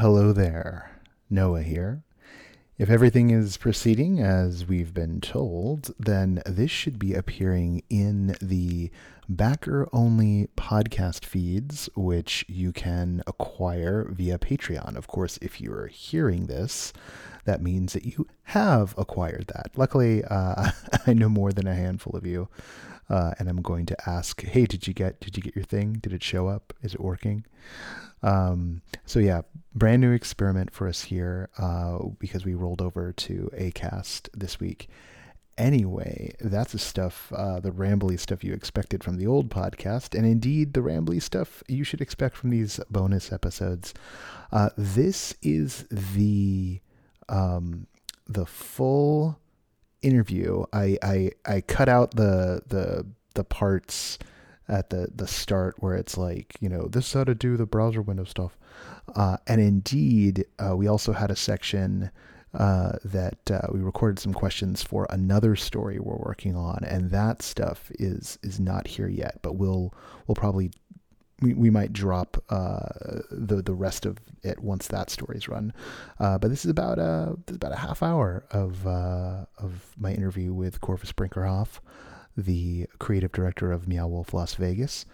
Hello there, Noah here. If everything is proceeding as we've been told, then this should be appearing in the backer only podcast feeds, which you can acquire via Patreon. Of course, if you're hearing this, that means that you have acquired that. Luckily, uh, I know more than a handful of you. Uh, and I'm going to ask, hey, did you get did you get your thing? Did it show up? Is it working? Um, so yeah, brand new experiment for us here uh, because we rolled over to Acast this week. Anyway, that's the stuff, uh, the rambly stuff you expected from the old podcast, and indeed the rambly stuff you should expect from these bonus episodes. Uh, this is the um, the full interview. I, I I cut out the the the parts at the the start where it's like you know this is how to do the browser window stuff uh, and indeed uh, we also had a section uh, that uh, we recorded some questions for another story we're working on and that stuff is is not here yet but we'll we'll probably we, we might drop uh, the the rest of it once that story's run. Uh, but this is about a this is about a half hour of of my interview with Corvas Brinkerhoff the creative director of Meow Wolf Las Vegas.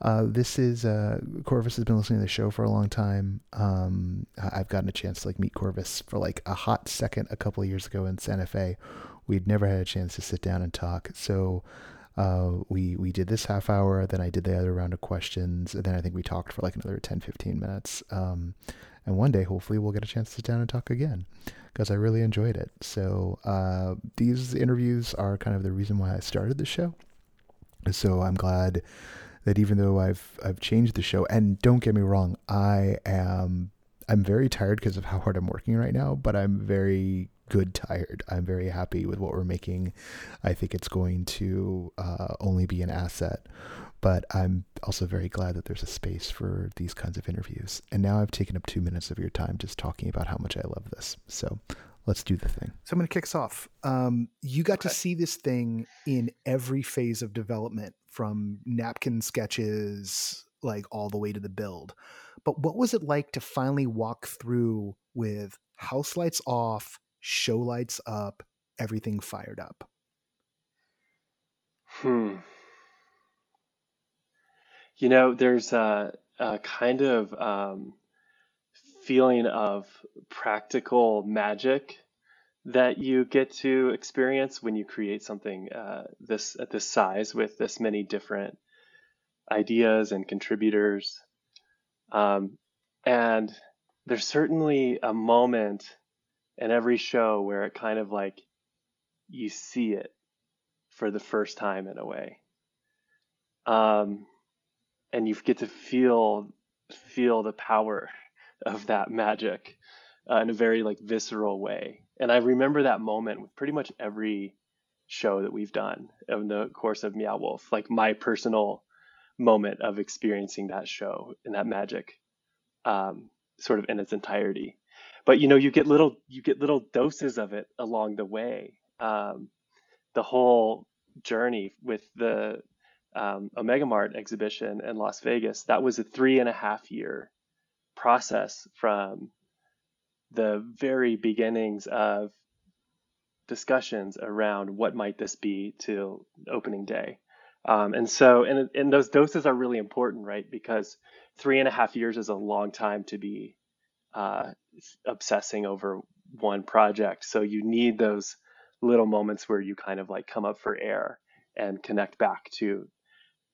Uh, this is uh, Corvas has been listening to the show for a long time. Um, I've gotten a chance to like meet Corvas for like a hot second a couple of years ago in Santa Fe. We'd never had a chance to sit down and talk, so uh, we we did this half hour. Then I did the other round of questions, and then I think we talked for like another 10, 15 minutes. Um, and one day, hopefully, we'll get a chance to sit down and talk again because I really enjoyed it. So uh, these interviews are kind of the reason why I started the show. So I'm glad that even though I've I've changed the show, and don't get me wrong, I am I'm very tired because of how hard I'm working right now, but I'm very good tired. I'm very happy with what we're making. I think it's going to uh, only be an asset but I'm also very glad that there's a space for these kinds of interviews. And now I've taken up two minutes of your time just talking about how much I love this. So let's do the thing. So I'm going to kick us off. Um, you got okay. to see this thing in every phase of development from napkin sketches, like all the way to the build. But what was it like to finally walk through with house lights off, show lights up, everything fired up? Hmm. You know, there's a, a kind of um, feeling of practical magic that you get to experience when you create something uh, this at this size with this many different ideas and contributors. Um, and there's certainly a moment in every show where it kind of like you see it for the first time in a way. Um, and you get to feel feel the power of that magic uh, in a very like visceral way. And I remember that moment with pretty much every show that we've done in the course of Meow Wolf, like my personal moment of experiencing that show and that magic, um, sort of in its entirety. But you know, you get little you get little doses of it along the way. Um, the whole journey with the um, Omega Mart exhibition in Las Vegas, that was a three and a half year process from the very beginnings of discussions around what might this be to opening day. Um, and so, and, and those doses are really important, right? Because three and a half years is a long time to be uh, obsessing over one project. So you need those little moments where you kind of like come up for air and connect back to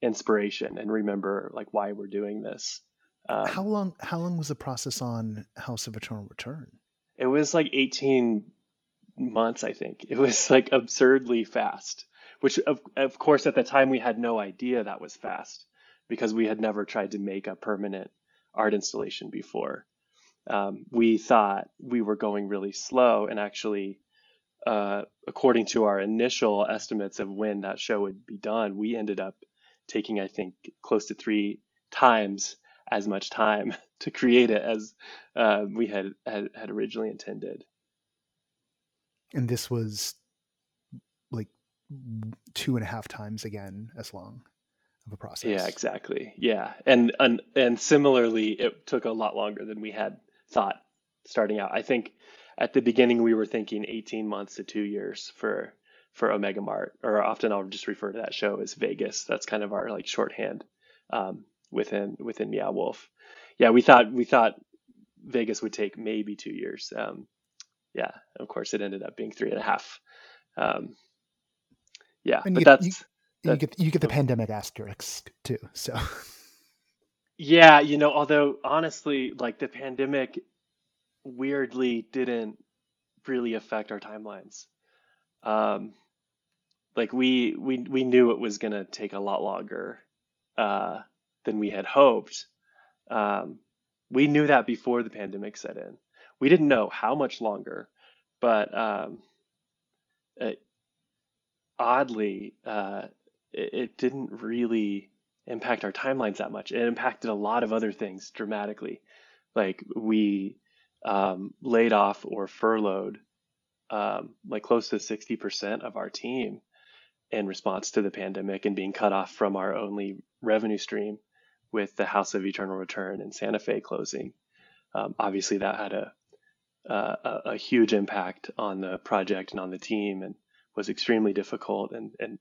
inspiration and remember like why we're doing this. Um, how long? How long was the process on House of Eternal Return? It was like 18 months, I think. It was like absurdly fast, which of, of course at the time we had no idea that was fast because we had never tried to make a permanent art installation before. Um, we thought we were going really slow, and actually, uh, according to our initial estimates of when that show would be done, we ended up taking I think close to three times as much time to create it as uh, we had, had had originally intended. And this was like two and a half times again as long of a process. Yeah, exactly. Yeah, and and and similarly, it took a lot longer than we had thought starting out. I think at the beginning we were thinking 18 months to two years for for Omega Mart, or often I'll just refer to that show as Vegas. That's kind of our like shorthand um, within within Meow Wolf. Yeah, we thought we thought Vegas would take maybe two years. Um, yeah, of course it ended up being three and a half. Um, yeah, and but you, that's you, you get you get the pandemic asterisk too. So yeah, you know, although honestly, like the pandemic weirdly didn't really affect our timelines. Um, like we we we knew it was gonna take a lot longer uh, than we had hoped. Um, we knew that before the pandemic set in. We didn't know how much longer, but um, it, oddly, uh, it, it didn't really impact our timelines that much. It impacted a lot of other things dramatically. Like we um, laid off or furloughed um, like close to 60% of our team in response to the pandemic and being cut off from our only revenue stream with the House of Eternal Return and Santa Fe closing. Um, obviously, that had a, a, a huge impact on the project and on the team, and was extremely difficult and and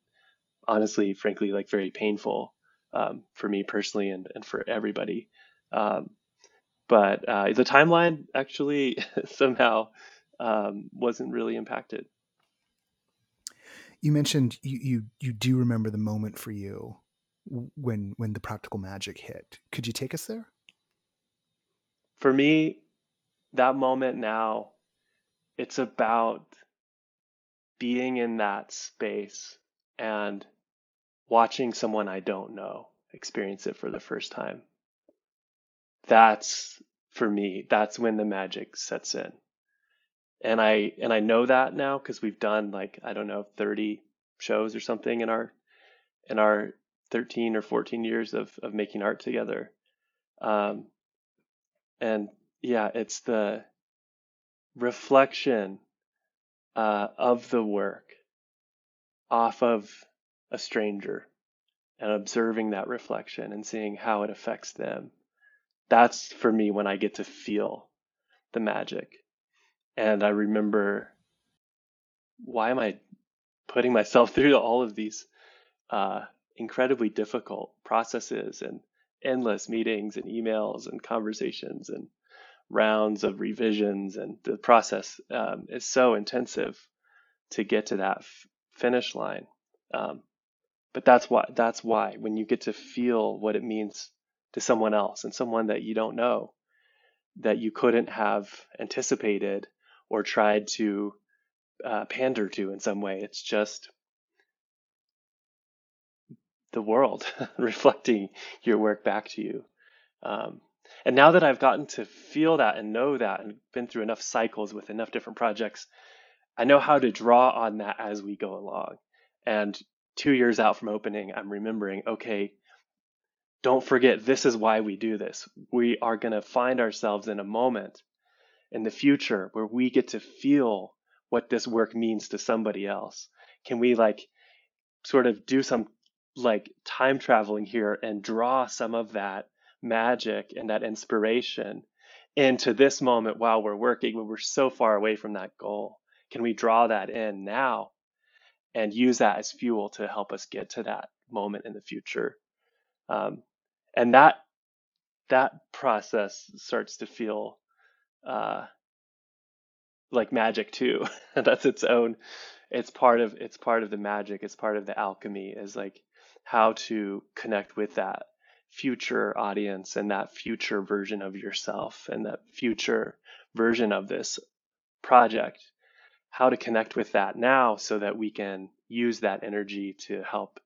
honestly, frankly, like very painful um, for me personally and and for everybody. Um, but uh, the timeline actually somehow um, wasn't really impacted. You mentioned you, you you do remember the moment for you when when the practical magic hit. Could you take us there? For me, that moment now, it's about being in that space and watching someone I don't know experience it for the first time. That's for me, that's when the magic sets in. And I and I know that now because we've done like I don't know 30 shows or something in our in our 13 or 14 years of of making art together. Um, and yeah, it's the reflection uh, of the work off of a stranger and observing that reflection and seeing how it affects them. That's for me when I get to feel the magic. And I remember, why am I putting myself through all of these uh, incredibly difficult processes and endless meetings and emails and conversations and rounds of revisions and the process um, is so intensive to get to that f- finish line um, but that's why that's why when you get to feel what it means to someone else and someone that you don't know that you couldn't have anticipated or tried to uh, pander to in some way it's just the world reflecting your work back to you. Um, and now that I've gotten to feel that and know that and been through enough cycles with enough different projects, I know how to draw on that as we go along. And two years out from opening, I'm remembering, okay, don't forget, this is why we do this. We are going to find ourselves in a moment in the future where we get to feel what this work means to somebody else. Can we like sort of do some like time traveling here and draw some of that magic and that inspiration into this moment while we're working when we're so far away from that goal? Can we draw that in now and use that as fuel to help us get to that moment in the future? Um, and that that process starts to feel uh, like magic too. That's its own. It's part of it's part of the magic. It's part of the alchemy. Is like how to connect with that future audience and that future version of yourself and that future version of this project how to connect with that now so that we can use that energy to help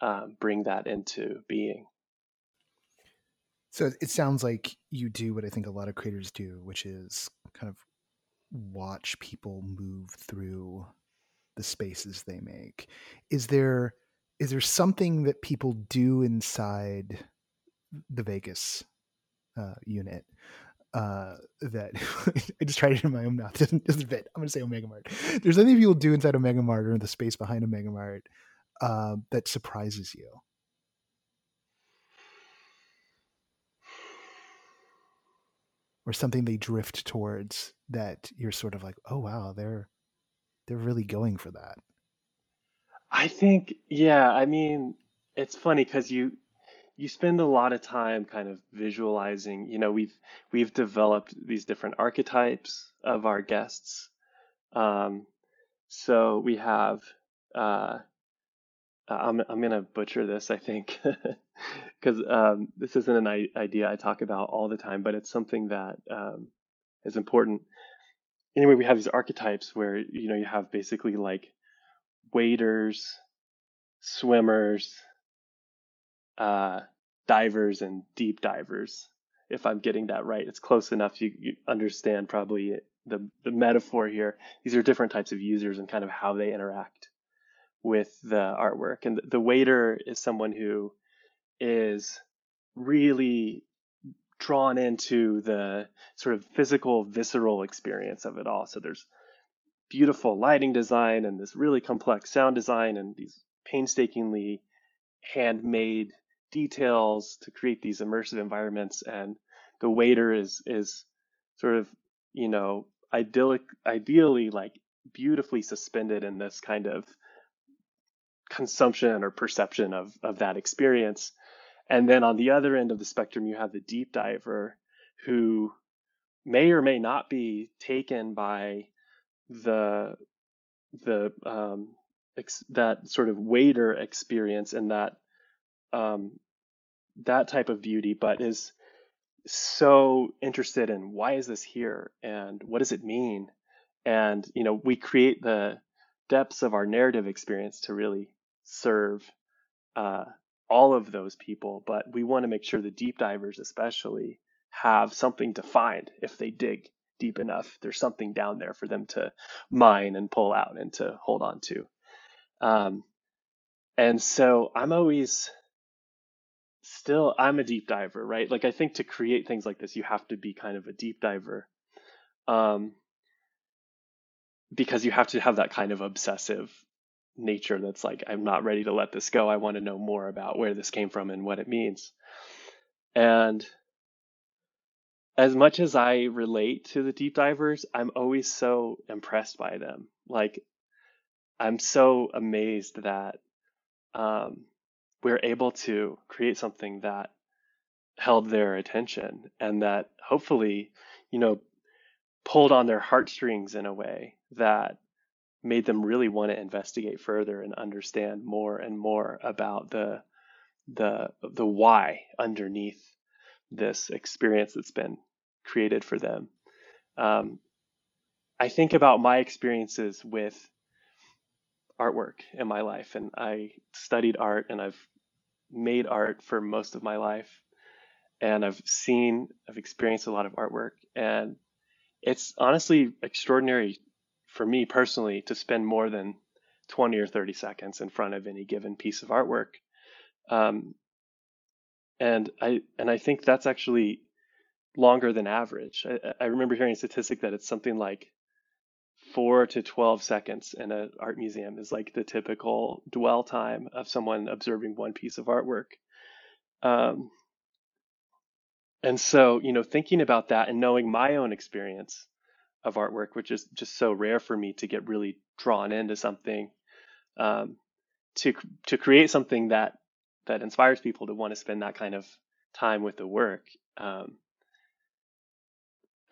um, bring that into being. So it sounds like you do what i think a lot of creators do which is kind of watch people move through the spaces they make. Is there is there something that people do inside the Vegas uh, unit uh, that I just tried it in my own mouth doesn't doesn't fit. I'm gonna say Omega Mart. There's something people do inside Omega Mart or in the space behind Omega Mart uh, that surprises you. or something they drift towards that you're sort of like, oh wow, they're they're really going for that. I think, yeah, I mean, it's funny because you you spend a lot of time kind of visualizing, you know, we've we've developed these different archetypes of our guests. Um, so we have uh, I'm I'm gonna butcher this, I think, because um, this isn't an idea I talk about all the time, but it's something that um, is important. Anyway, we have these archetypes where you know you have basically like waders, swimmers, uh, divers, and deep divers. If I'm getting that right, it's close enough. You, you understand probably the the metaphor here. These are different types of users and kind of how they interact with the artwork. And the waiter is someone who is really drawn into the sort of physical, visceral experience of it all. So there's beautiful lighting design and this really complex sound design and these painstakingly handmade details to create these immersive environments. And the waiter is is sort of, you know, idyllic ideally like beautifully suspended in this kind of consumption or perception of of that experience. And then on the other end of the spectrum, you have the deep diver who may or may not be taken by the the um, ex- that sort of waiter experience and that um, that type of beauty, but is so interested in why is this here and what does it mean, and you know we create the depths of our narrative experience to really serve uh, all of those people, but we want to make sure the deep divers, especially, have something to find if they dig deep enough. There's something down there for them to mine and pull out and to hold on to. Um, and so I'm always still, I'm a deep diver, right? Like, I think to create things like this, you have to be kind of a deep diver. Um, because you have to have that kind of obsessive nature that's like i'm not ready to let this go i want to know more about where this came from and what it means and as much as i relate to the deep divers i'm always so impressed by them like i'm so amazed that um, we're able to create something that held their attention and that hopefully you know pulled on their heartstrings in a way that made them really want to investigate further and understand more and more about the the the why underneath this experience that's been created for them. Um, I think about my experiences with artwork in my life, and I studied art and I've made art for most of my life, and I've seen, I've experienced a lot of artwork, and it's honestly extraordinary for me personally to spend more than 20 or 30 seconds in front of any given piece of artwork. Um, and I and I think that's actually longer than average. I, I remember hearing a statistic that it's something like four to 12 seconds in an art museum is like the typical dwell time of someone observing one piece of artwork. Um, and so, you know, thinking about that and knowing my own experience of artwork, which is just so rare for me to get really drawn into something, um, to to create something that that inspires people to want to spend that kind of time with the work. Um,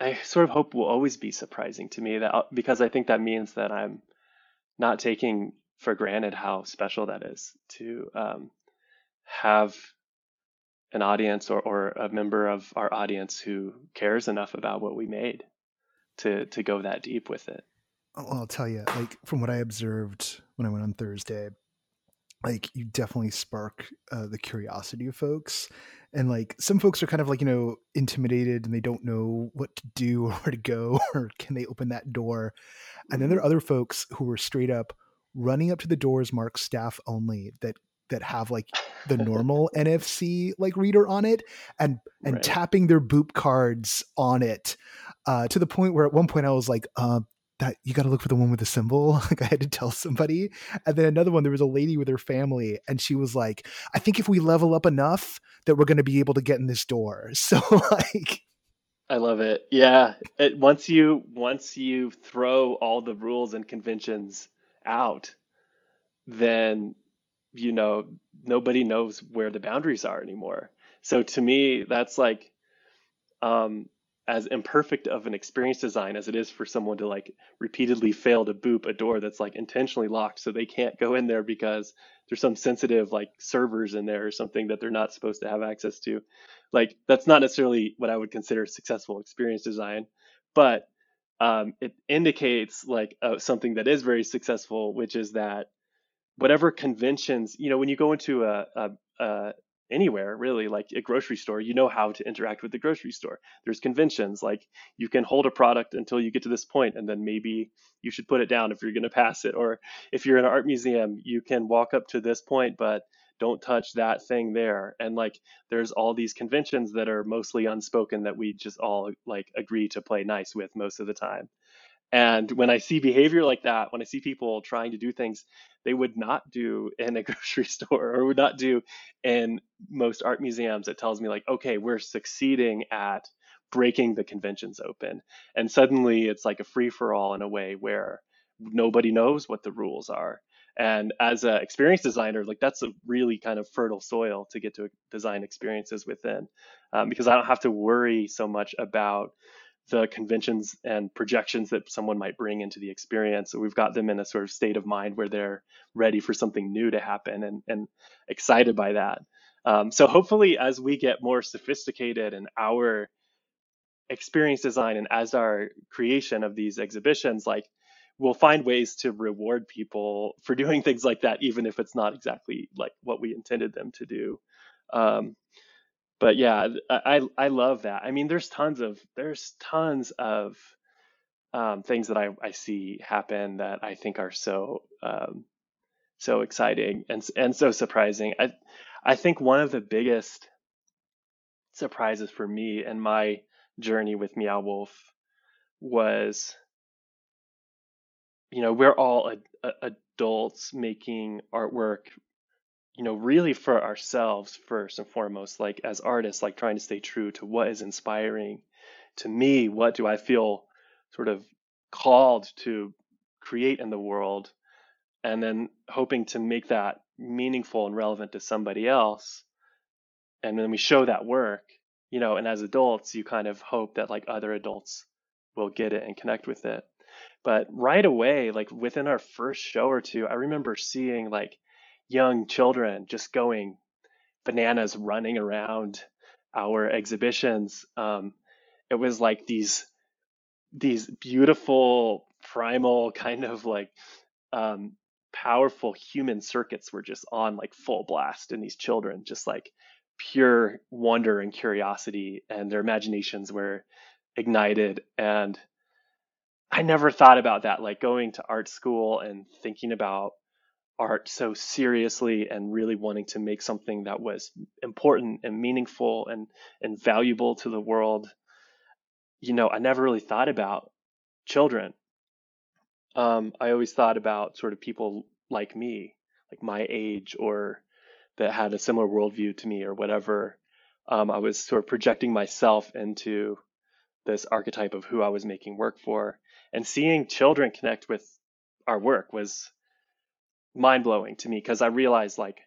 I sort of hope will always be surprising to me that because I think that means that I'm not taking for granted how special that is to um, have an audience or, or a member of our audience who cares enough about what we made to to go that deep with it. I'll tell you, like from what I observed when I went on Thursday, like you definitely spark uh, the curiosity of folks, and like some folks are kind of like you know intimidated and they don't know what to do or where to go or can they open that door, and then there mm-hmm. are other folks who are straight up running up to the doors marked staff only that that have like the normal NFC like reader on it and and right. tapping their boop cards on it uh, to the point where at one point I was like, uh, that you got to look for the one with the symbol. like I had to tell somebody. And then another one, there was a lady with her family, and she was like, I think if we level up enough that we're going to be able to get in this door. So like, I love it. Yeah. It, once you once you throw all the rules and conventions out, then you know nobody knows where the boundaries are anymore. So to me, that's like um, as imperfect of an experience design as it is for someone to like repeatedly fail to boop a door that's like intentionally locked so they can't go in there because there's some sensitive like servers in there or something that they're not supposed to have access to. Like that's not necessarily what I would consider successful experience design, but um, it indicates like uh, something that is very successful, which is that whatever conventions, you know, when you go into a, a, a anywhere really like a grocery store you know how to interact with the grocery store. There's conventions like you can hold a product until you get to this point and then maybe you should put it down if you're going to pass it. Or if you're in an art museum you can walk up to this point but don't touch that thing there. And like there's all these conventions that are mostly unspoken that we just all like agree to play nice with most of the time and when I see behavior like that, when I see people trying to do things they would not do in a grocery store or would not do in most art museums, it tells me, like, okay, we're succeeding at breaking the conventions open. And suddenly it's like a free for all in a way where nobody knows what the rules are. And as an experience designer, like that's a really kind of fertile soil to get to design experiences within, um, because I don't have to worry so much about the conventions and projections that someone might bring into the experience. So we've got them in a sort of state of mind where they're ready for something new to happen and, and excited by that. Um, so hopefully, as we get more sophisticated in our experience design and as our creation of these exhibitions, like we'll find ways to reward people for doing things like that, even if it's not exactly like what we intended them to do. Um, but yeah, I I love that. I mean, there's tons of there's tons of um, things that I I see happen that I think are so um, so exciting and and so surprising. I I think one of the biggest surprises for me and my journey with Meow Wolf was, you know, we're all adults making artwork you know, really for ourselves first and foremost, like as artists, like trying to stay true to what is inspiring to me, what do I feel sort of called to create in the world, and then hoping to make that meaningful and relevant to somebody else. And then we show that work, you know, and as adults, you kind of hope that like other adults will get it and connect with it. But right away, like within our first show or two, I remember seeing like young children just going bananas running around our exhibitions. Um, it was like these these beautiful primal kind of like um, powerful human circuits were just on like full blast in these children, just like pure wonder and curiosity, and their imaginations were ignited. And I never thought about that, like going to art school and thinking about art so seriously and really wanting to make something that was important and meaningful and and valuable to the world you know i never really thought about children. Um, i always thought about sort of people like me like my age or that had a similar worldview to me or whatever. Um, i was sort of projecting myself into this archetype of who i was making work for and seeing children connect with our work was mind blowing to me because I realized like,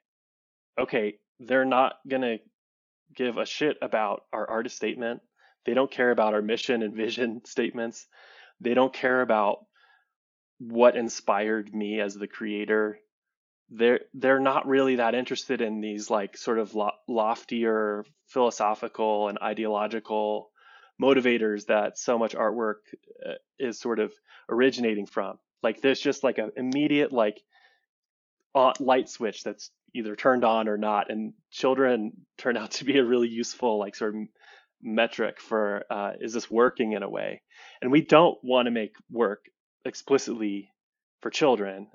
okay, they're not gonna give a shit about our artist statement. They don't care about our mission and vision statements. They don't care about what inspired me as the creator. They're they're not really that interested in these like sort of lo- loftier philosophical and ideological motivators that so much artwork uh, is sort of originating from. Like there's just like an immediate like light switch that's either turned on or not and children turn out to be a really useful like sort of metric for uh, is this working in a way? And we don't want to make work explicitly for children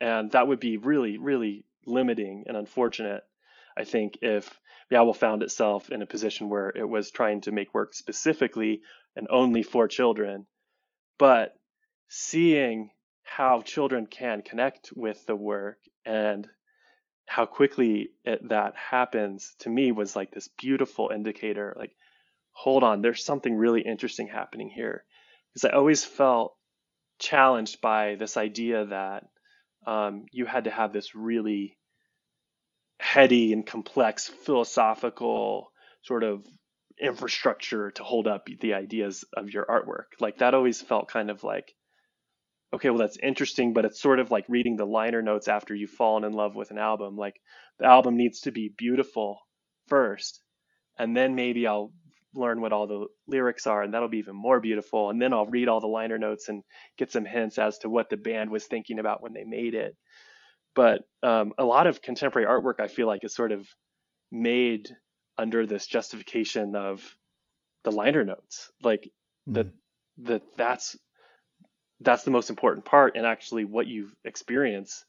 and that would be really really limiting and unfortunate i think if Wolf found itself in a position where it was trying to make work specifically and only for children. But seeing how children can connect with the work and how quickly it, that happens to me was like this beautiful indicator like hold on, there's something really interesting happening here. Because I always felt challenged by this idea that um, you had to have this really heady and complex philosophical sort of infrastructure to hold up the ideas of your artwork. Like that always felt kind of like, okay, well, that's interesting, but it's sort of like reading the liner notes after you've fallen in love with an album. Like the album needs to be beautiful first, and then maybe I'll learn what all the lyrics are, and that'll be even more beautiful. And then I'll read all the liner notes and get some hints as to what the band was thinking about when they made it. But um, a lot of contemporary artwork, I feel like, is sort of made under this justification of the liner notes, like mm. that that that's that's the most important part, and actually what you experience,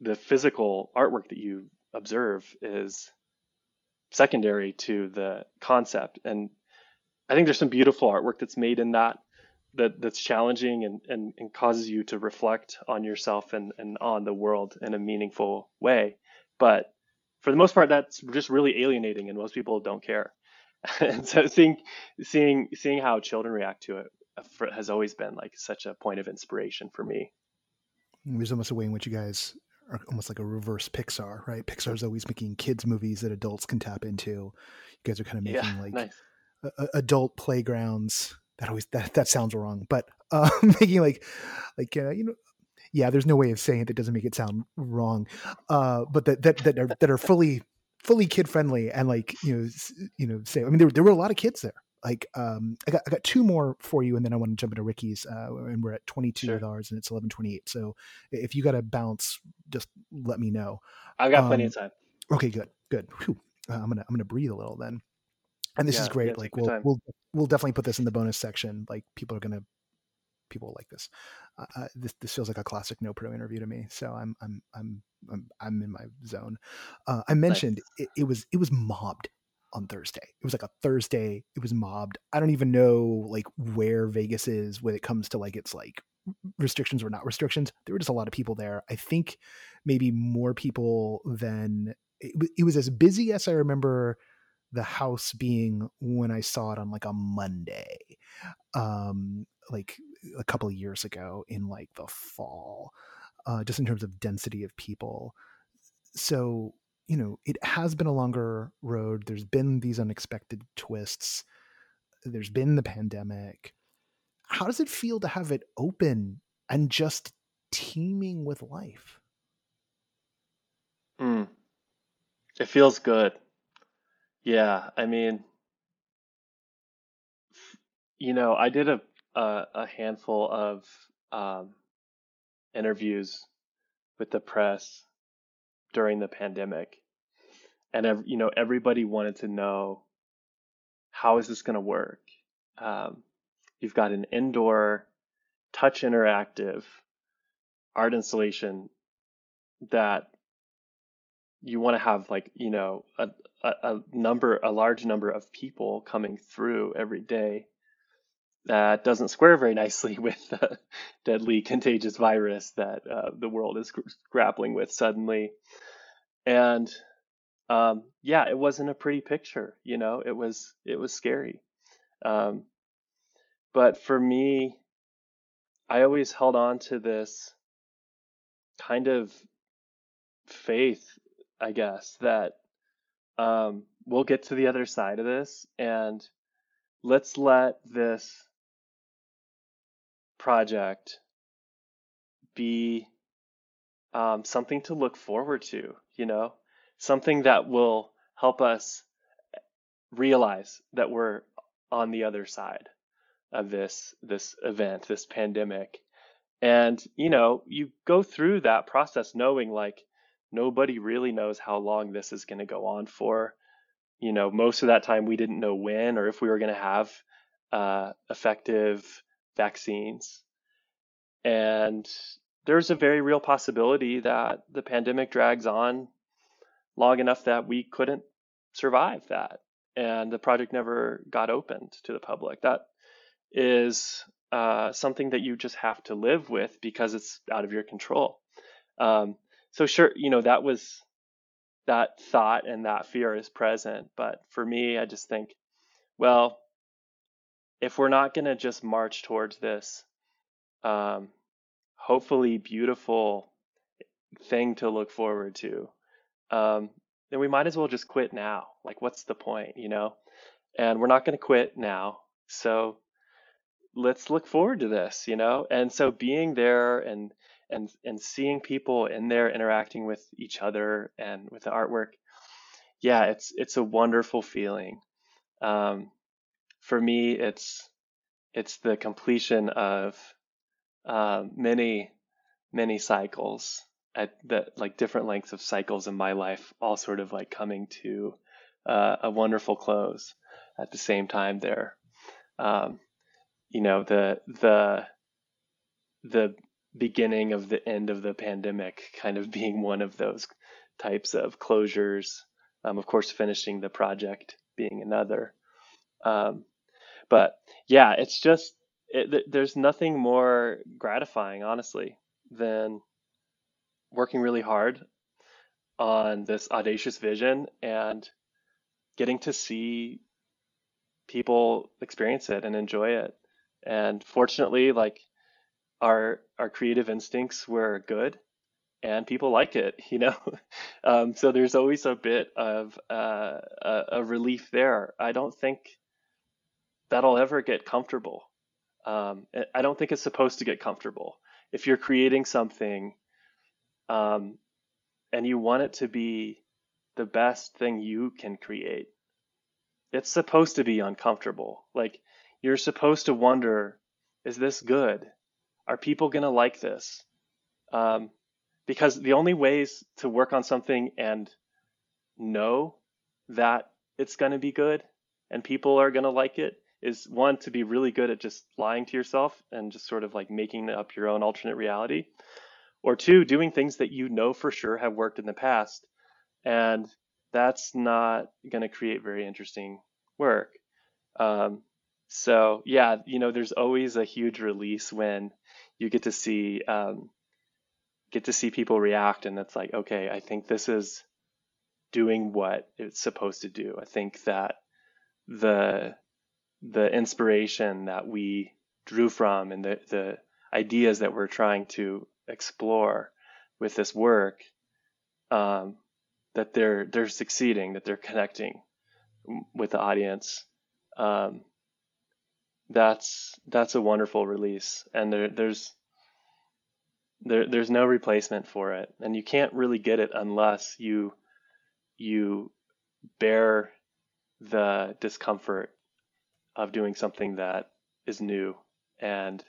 the physical artwork that you observe is secondary to the concept. And I think there's some beautiful artwork that's made in that that that's challenging and, and, and causes you to reflect on yourself and, and on the world in a meaningful way. But for the most part, that's just really alienating, and most people don't care. and so, seeing seeing seeing how children react to it has always been like such a point of inspiration for me. There's almost a way in which you guys are almost like a reverse Pixar, right? Pixar's always making kids movies that adults can tap into. You guys are kind of making yeah, like nice. a, adult playgrounds. That always that that sounds wrong, but uh, making like like uh, you know yeah, there's no way of saying it that doesn't make it sound wrong. Uh, but that that that are that are fully fully kid friendly and like you know you know say I mean there there were a lot of kids there. Like um, I got I got two more for you, and then I want to jump into Ricky's, uh, and we're at 22 sure. with ours, and it's 11:28. So if you got to bounce, just let me know. I've got um, plenty of time. Okay, good, good. Uh, I'm gonna I'm gonna breathe a little then. And this yeah, is great. Like we'll we'll we'll definitely put this in the bonus section. Like people are gonna people like this. Uh, uh, this this feels like a classic no pro interview to me. So I'm I'm I'm I'm, I'm in my zone. Uh, I mentioned nice. it, it, was it was mobbed on Thursday. It was like a Thursday. It was mobbed. I don't even know like where Vegas is when it comes to like it's like restrictions or not restrictions. There were just a lot of people there. I think maybe more people than it, it was as busy as I remember the house being when I saw it on like a Monday. Um, like a couple of years ago in like the fall, uh, just in terms of density of people. So, you know, it has been a longer road. There's been these unexpected twists. There's been the pandemic. How does it feel to have it open and just teeming with life? Mm. It feels good. Yeah, I mean, you know, I did a a, a handful of um, interviews with the press during the pandemic, and you know everybody wanted to know how is this going to work. Um, you've got an indoor touch interactive art installation that you want to have like you know a, a, number a large number of people coming through every day that doesn't square very nicely with the deadly contagious virus that uh, the world is grappling with suddenly. And um, yeah, it wasn't a pretty picture. You know, it was it was scary. Um, but for me, I always held on to this kind of faith, I guess, that um, we'll get to the other side of this and let's let this project be um, something to look forward to, you know, something that will help us realize that we're on the other side of this this event, this pandemic. And you know, you go through that process knowing like nobody really knows how long this is going to go on for. You know, most of that time we didn't know when or if we were going to have uh, effective vaccines. And there's a very real possibility that the pandemic drags on long enough that we couldn't survive that. And the project never got opened to the public. That is uh, something that you just have to live with because it's out of your control. Um, so sure, you know that was that thought and that fear is present. But for me, I just think well, if we're not going to just march towards this, um, hopefully beautiful thing to look forward to, um, then we might as well just quit now. Like, what's the point, you know? And we're not going to quit now. So let's look forward to this, you know? And so being there and and and seeing people in there interacting with each other and with the artwork, yeah, it's it's a wonderful feeling. Um, for me, it's it's the completion of uh, many many cycles at the like different lengths of cycles in my life, all sort of like coming to uh, a wonderful close at the same time. There, um, you know, the the the beginning of the end of the pandemic kind of being one of those types of closures. Um, of course, finishing the project being another. Um, but yeah, it's just it, there's nothing more gratifying, honestly, than working really hard on this audacious vision and getting to see people experience it and enjoy it. And fortunately, like our our creative instincts were good and people like it, you know. um, so there's always a bit of uh, a, a, relief there. I don't think that'll ever get comfortable. Um, I don't think it's supposed to get comfortable. If you're creating something um, and you want it to be the best thing you can create, it's supposed to be uncomfortable. Like you're supposed to wonder, is this good? Are people going to like this? Um, because the only ways to work on something and know that it's going to be good and people are going to like it is one to be really good at just lying to yourself and just sort of like making up your own alternate reality or two doing things that you know for sure have worked in the past and that's not going to create very interesting work. Um, so yeah you know there's always a huge release when you get to see um, get to see people react and it's like okay i think this is doing what it's supposed to do. I think that the the inspiration that we drew from and the, the ideas that we're trying to explore with this work um, that they're they're succeeding that they're connecting with the audience. Um, that's that's a wonderful release. And there there's there there's no replacement for it. And you can't really get it unless you you bear the discomfort of doing something that is new and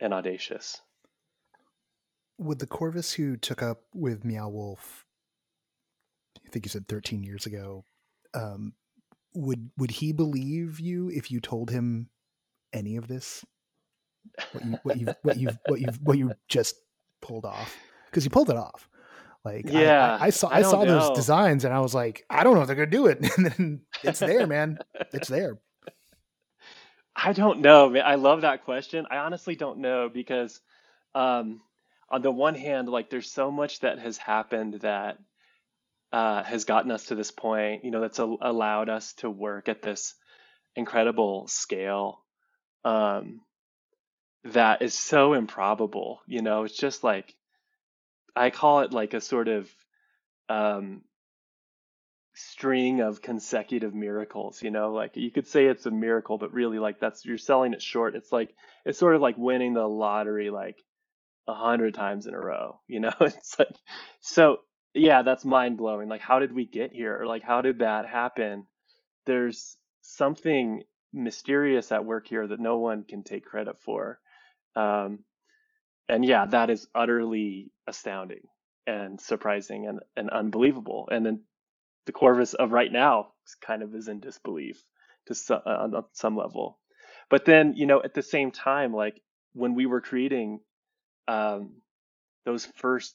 and audacious. Would the Corvas who took up with Meow Wolf, I think you said 13 years ago, um, would would he believe you if you told him any of this? What you what you what you what you what you just pulled off? Because you pulled it off. Like yeah, I, I, I saw I, I saw know. those designs and I was like, I don't know if they're gonna do it. And then it's there, man. It's there. I don't know, man. I love that question. I honestly don't know because, um, on the one hand, like there's so much that has happened that uh, has gotten us to this point. You know, that's a- allowed us to work at this incredible scale. Um, that is so improbable. You know, it's just like I call it like a sort of um, string of consecutive miracles you know like you could say it's a miracle but really like that's you're selling it short. It's like it's sort of like winning the lottery like a hundred times in a row you know? It's like so yeah that's mind blowing like how did we get here? Or like how did that happen? There's something mysterious at work here that no one can take credit for. Um, and yeah that is utterly astounding and surprising and, and unbelievable. And then the Corvas of right now kind of is in disbelief to some, uh, on some level. But then, you know, at the same time, like when we were creating um, those first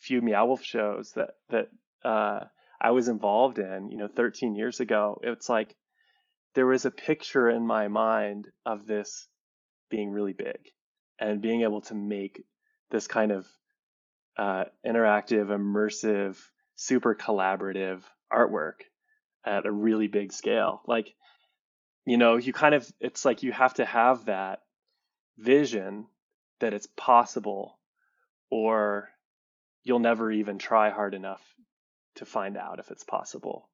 few Meow Wolf shows that that uh, I was involved in, you know, 13 years ago, it's like there was a picture in my mind of this being really big and being able to make this kind of uh, interactive, immersive, super collaborative artwork at a really big scale. Like you know, you kind of, it's like you have to have that vision that it's possible, or you'll never even try hard enough to find out if it's possible.